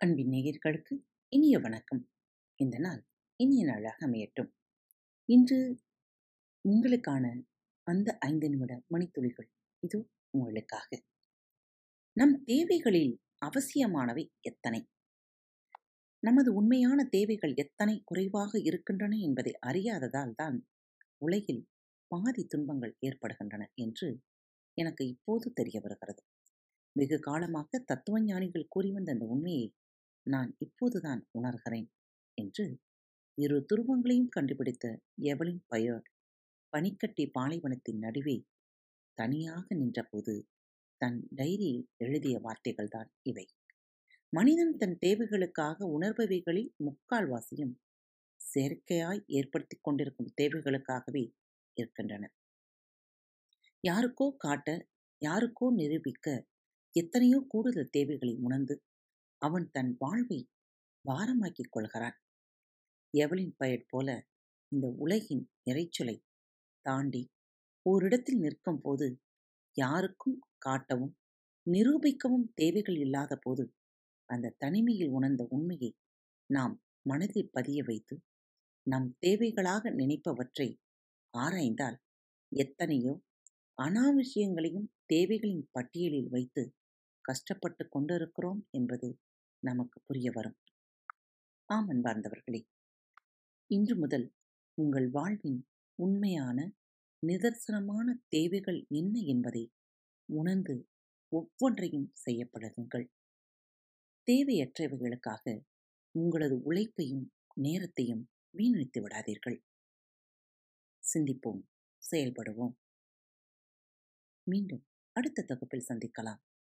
அன்பின் நேயர்களுக்கு இனிய வணக்கம். இந்த நாள் இனிய நாளாக அமையட்டும். இன்று உங்களுக்கான அந்த ஐந்து நிமிட மணித்துளிகள் இது உங்களுக்காக. நம் தேவைகளில் அவசியமானவை எத்தனை? நமது உண்மையான தேவைகள் எத்தனை குறைவாக இருக்கின்றன என்பதை அறியாததால் தான் உலகில் பாதி துன்பங்கள் ஏற்படுகின்றன என்று எனக்கு இப்போது தெரிய வருகிறது. வெகு காலமாக தத்துவ ஞானிகள் கூறி வந்த அந்த உண்மையை நான் இப்போதுதான் உணர்கிறேன் என்று இரு துருவங்களையும் கண்டுபிடித்த எவலின் பயர்ட் பனிக்கட்டி பாலைவனத்தின் நடுவே தனியாக நின்றபோது தன் டைரியில் எழுதிய வார்த்தைகள்தான் இவை. மனிதன் தன் தேவைகளுக்காக உணர்பவைகளில் முக்கால்வாசியும் செயற்கையாய் ஏற்படுத்திக் கொண்டிருக்கும் தேவைகளுக்காகவே இருக்கின்றன யாருக்கோ காட்ட யாருக்கோ நிரூபிக்க எத்தனையோ கூடுதல் தேவைகளை உணர்ந்து அவன் தன் வாழ்வை பாரமாக்கிக் கொள்கிறான். எவலின் பயட் போல இந்த உலகின் இறைச்சலை தாண்டி ஓரிடத்தில் நிற்கும் போது யாருக்கும் காட்டவும் நிரூபிக்கவும் தேவைகள் இல்லாத போது அந்த தனிமையில் உணர்ந்த உண்மையை நாம் மனதில் பதிய வைத்து நம் தேவைகளாக நினைப்பவற்றை ஆராய்ந்தால் எத்தனையோ அனாவசியங்களையும் தேவைகளின் பட்டியலில் வைத்து கஷ்டப்பட்டு கொண்டிருக்கிறோம் என்பது நமக்கு புரிய வரும். ஆம் அன்பார்ந்தவர்களே. இன்று முதல் உங்கள் வாழ்வின் உண்மையான நிதர்சனமான தேவைகள் என்ன என்பதை உணர்ந்து ஒவ்வொன்றையும் செய்யப்படுங்கள் தேவையற்றவைகளுக்காக உங்களது உழைப்பையும் நேரத்தையும் வீணடித்து விடாதீர்கள். சிந்திப்போம் செயல்படுவோம். மீண்டும் அடுத்த தொகுப்பில் சந்திக்கலாம்.